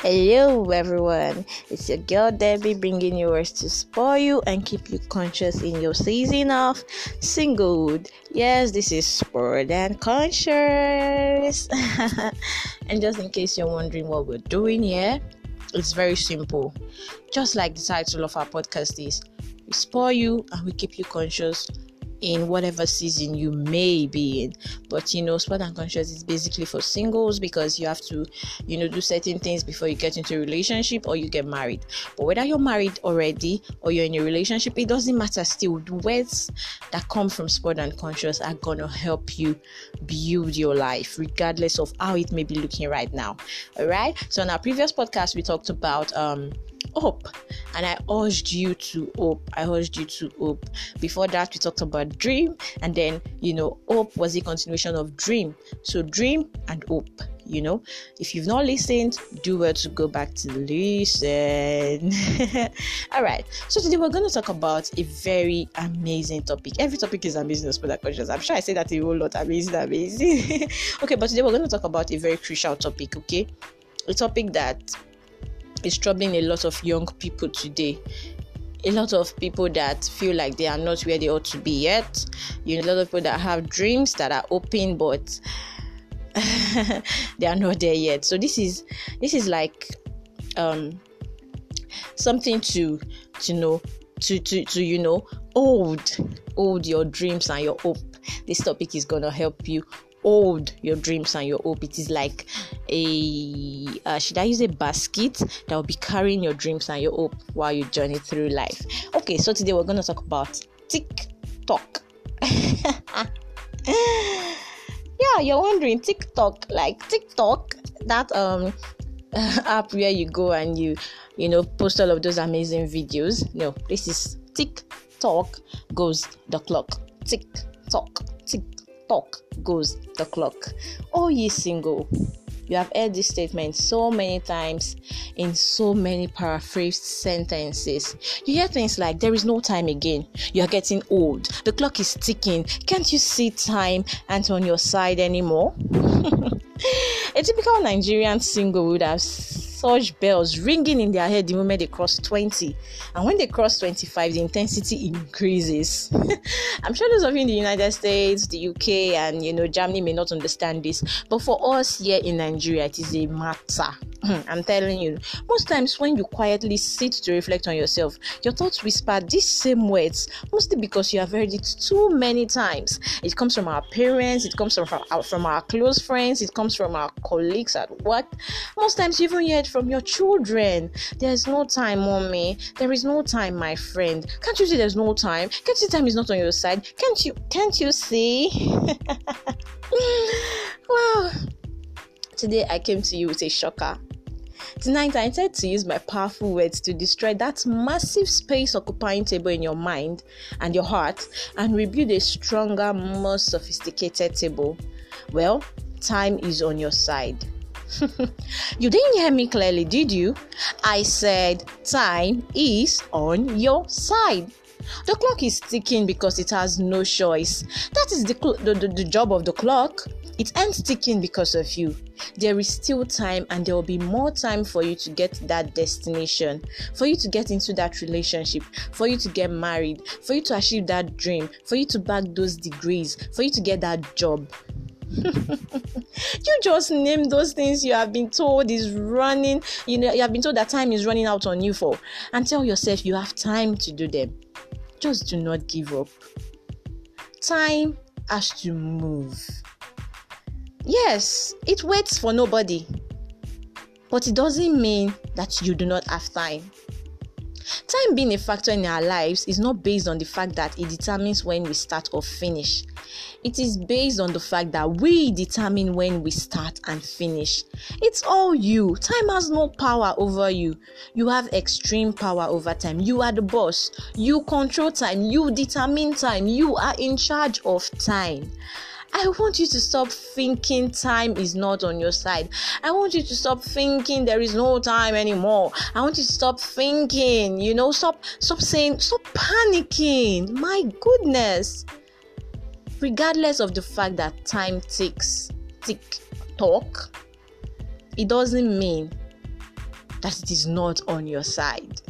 Hello, everyone. It's your girl Debbie bringing you words to spoil you and keep you conscious in your season of singlehood. Yes, this is sport and conscious. and just in case you're wondering what we're doing here, it's very simple. Just like the title of our podcast is, we spoil you and we keep you conscious in whatever season you may be in. But you know, sport and conscious is basically for singles because you have to, you know, do certain things before you get into a relationship or you get married. But whether you're married already or you're in a relationship, it doesn't matter still. The words that come from sport and conscious are gonna help you build your life, regardless of how it may be looking right now. Alright. So in our previous podcast we talked about um hope. And i urged you to hope. I urged you to hope. Before that we talked about dream. And then you know hope was a continuation of dream. So dream and hope you know. If you've not listened do well to go back to listen. All right. So today we're going to talk about a very amazing topic. Every topic is amazing as per conscious i'm sure i say that a whole lot. Amazing amazing. Okay but today we're going to talk about a very crucial topic okay? A topic that is troubling a lot of young people today. A lot of people that feel like they are not where they ought to be yet. You know a lot of people that have dreams that are open but they are not there yet. So this is this is like um something to to know to to to you know hold hold your dreams and your hope. This topic is gonna help you hold your dreams and your hope. It is like a uh, should I use a basket that will be carrying your dreams and your hope while you journey through life. Okay, so today we're gonna talk about TikTok. yeah, you're wondering TikTok, like TikTok, that um app where you go and you you know post all of those amazing videos. No, this is TikTok goes the clock. tick TikTok, TikTok goes the clock. Oh, ye single. You have heard this statement so many times in so many paraphrased sentences. You hear things like, There is no time again. You are getting old. The clock is ticking. Can't you see time and on your side anymore? A typical Nigerian single would have such bells ringing in their head the moment they cross 20. And when they cross 25, the intensity increases. I'm sure those of you in the United States, the UK, and you know, Germany may not understand this, but for us here in Nigeria, it is a matter. Hmm, I'm telling you, most times when you quietly sit to reflect on yourself, your thoughts whisper these same words, mostly because you have heard it too many times. It comes from our parents, it comes from our, from our close friends, it comes from our colleagues at work. Most times, you even hear it from your children. There's no time, mommy. There is no time, my friend. Can't you see there's no time? Can't you see time is not on your side? Can't you? Can't you see? wow. Today I came to you with a shocker. Tonight, I intend to use my powerful words to destroy that massive space occupying table in your mind and your heart and rebuild a stronger, more sophisticated table. Well, time is on your side. you didn't hear me clearly, did you? I said time is on your side. The clock is ticking because it has no choice. That is the, cl- the, the, the job of the clock. It ends ticking because of you. There is still time, and there will be more time for you to get that destination, for you to get into that relationship, for you to get married, for you to achieve that dream, for you to bag those degrees, for you to get that job. you just name those things you have been told is running, you know, you have been told that time is running out on you for, and tell yourself you have time to do them. Just do not give up. Time has to move. Yes, it waits for nobody, but it doesn't mean that you do not have time. Time being a factor in our lives is not based on the fact that it determines when we start or finish. It is based on the fact that we determine when we start and finish. It's all you. Time has no power over you. You have extreme power over time. You are the boss. You control time. You determine time. You are in charge of time. I want you to stop thinking time is not on your side. I want you to stop thinking there is no time anymore. I want you to stop thinking, you know, stop stop saying, stop panicking. My goodness. Regardless of the fact that time ticks, tick, talk, it doesn't mean that it is not on your side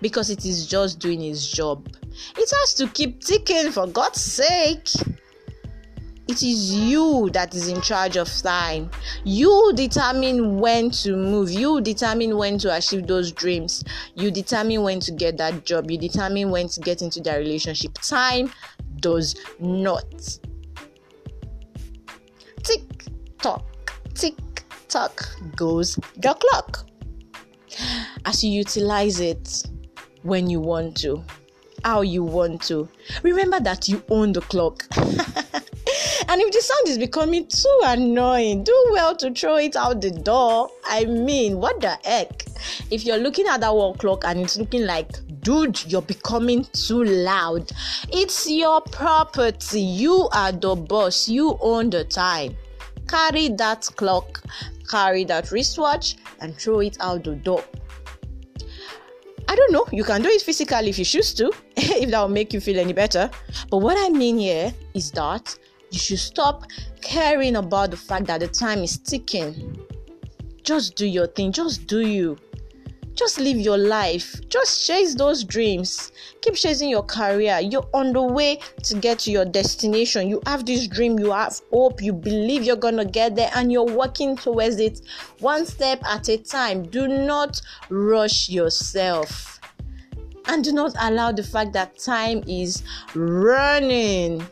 because it is just doing its job. It has to keep ticking for God's sake. It is you that is in charge of time. You determine when to move. You determine when to achieve those dreams. You determine when to get that job. You determine when to get into that relationship. Time does not. Tick tock, tick tock goes the clock. As you utilize it when you want to, how you want to, remember that you own the clock. And if the sound is becoming too annoying, do well to throw it out the door. I mean, what the heck? If you're looking at that wall clock and it's looking like, dude, you're becoming too loud, it's your property. You are the boss, you own the time. Carry that clock, carry that wristwatch, and throw it out the door. I don't know, you can do it physically if you choose to, if that will make you feel any better. But what I mean here is that you should stop caring about the fact that the time is ticking. Just do your thing, just do you. Just live your life. Just chase those dreams. Keep chasing your career. You're on the way to get to your destination. You have this dream, you have hope, you believe you're going to get there, and you're working towards it one step at a time. Do not rush yourself. And do not allow the fact that time is running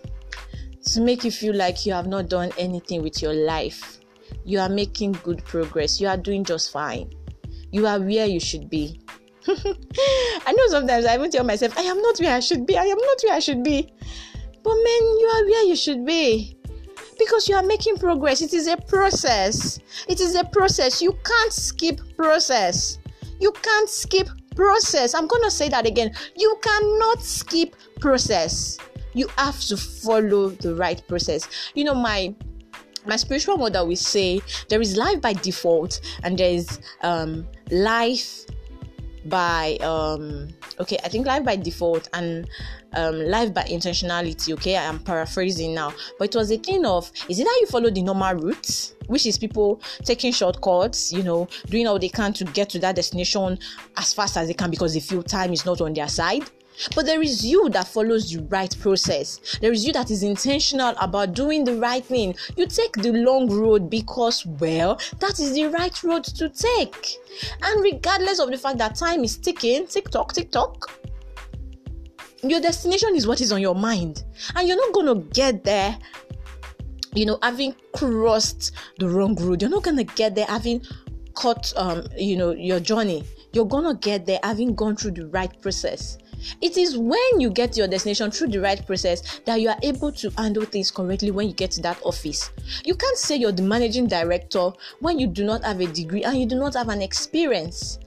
to make you feel like you have not done anything with your life. You are making good progress. You are doing just fine. You are where you should be. I know sometimes I even tell myself, I am not where I should be. I am not where I should be. But man, you are where you should be. Because you are making progress. It is a process. It is a process. You can't skip process. You can't skip process. I'm going to say that again. You cannot skip process you have to follow the right process you know my my spiritual mother will say there is life by default and there is um, life by um okay i think life by default and um life by intentionality okay? I am paraphrasing now. But it was a thing of is it that you follow the normal route which is people taking shortcuts you know doing all they can to get to that destination as fast as they can because they feel time is not on their side but there is you that follows the right process. There is you that is intentional about doing the right thing. You take the long road because, well, that is the right road to take. And regardless of the fact that time is ticking, tick tock, tick tock, your destination is what is on your mind. And you're not going to get there you know, having crossed the wrong road. You're not gonna get there having cut, um, you know, your journey. You're gonna get there having gone through the right process. It is when you get to your destination through the right process that you are able to handle things correctly when you get to that office. You can't say you're the managing director when you do not have a degree and you do not have an experience.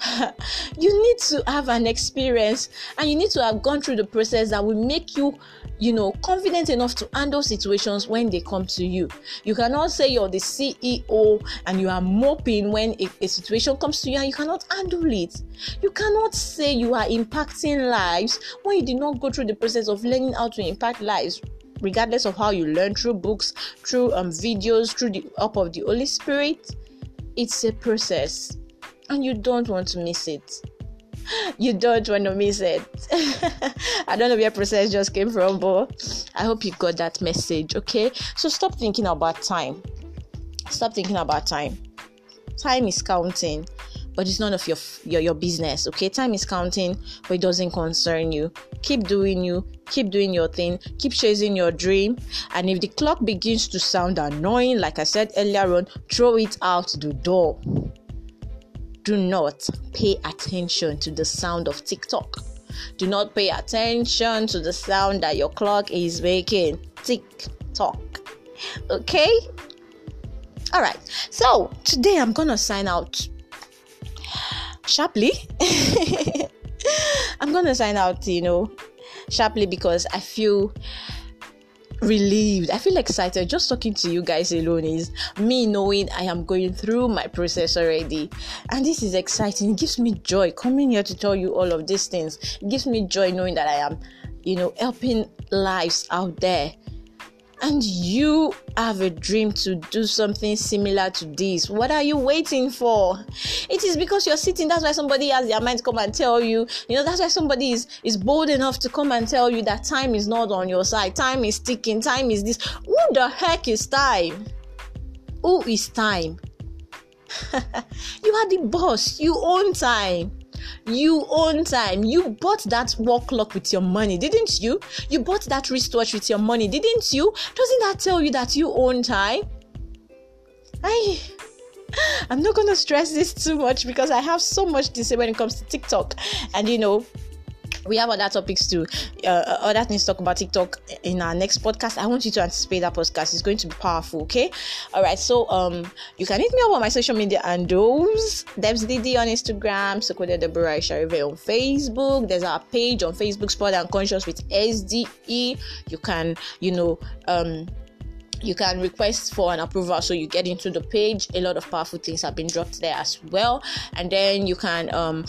you need to have an experience and you need to have gone through the process that will make you you know confident enough to handle situations when they come to you. You cannot say you're the ceo and you are moping when a, a situation comes to you and you cannot handle it. You cannot say you are impacting lives when you did not go through the process of learning how to impact lives regardless of how you learn through books through um, videos through the help of the holy spirit. It's a process and you don't want to miss it. You don't want to miss it. I don't know where process just came from, but I hope you got that message. Okay, so stop thinking about time. Stop thinking about time. Time is counting, but it's none of your your, your business. Okay, time is counting, but it doesn't concern you. Keep doing you. Keep doing your thing. Keep chasing your dream. And if the clock begins to sound annoying, like I said earlier on, throw it out the door do not pay attention to the sound of TikTok. Do not pay attention to the sound that your clock is making. Tick tock. Okay? All right. So today I'm gonna sign out sharply. I'm gonna sign out, you know, sharply because I feel relieved. I feel excited just talking to you guys alone is me knowing I am going through my process already. And this is exciting. It gives me joy coming here to tell you all of these things. It gives me joy knowing that I am, you know, helping lives out there. And you have a dream to do something similar to this, what are you waiting for? It is because you're sitting, that's why somebody has their mind to come and tell you, you know, that's why somebody is, is bold enough to come and tell you that time is not on your side, time is ticking, time is this. Who the heck is time? Who is time? you are the boss, you own time. You own time. You bought that wall clock with your money, didn't you? You bought that wristwatch with your money, didn't you? Doesn't that tell you that you own time? I I'm not gonna stress this too much because I have so much to say when it comes to TikTok. And you know, we have other topics to uh, other things to talk about TikTok in our next podcast. I want you to anticipate that podcast. It's going to be powerful. Okay. All right. So um, you can hit me up on my social media and those Debs Didi on Instagram, Sokode Deborah Sharive on Facebook. There's our page on Facebook, Sport and Conscious with SDE. You can, you know, um you can request for an approval so you get into the page a lot of powerful things have been dropped there as well and then you can um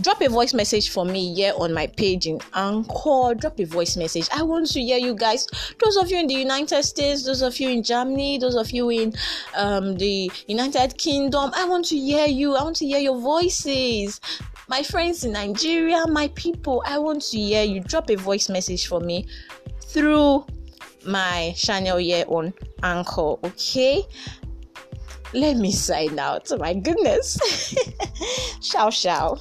drop a voice message for me here on my page in Anchor. Drop a voice message. I want to hear you guys. Those of you in the United States, those of you in Germany, those of you in um, the United Kingdom, I want to hear you. I want to hear your voices. My friends in Nigeria, my people, I want to hear you. Drop a voice message for me through my channel here on Anchor. Okay let me sign out. Oh my goodness. ciao, ciao.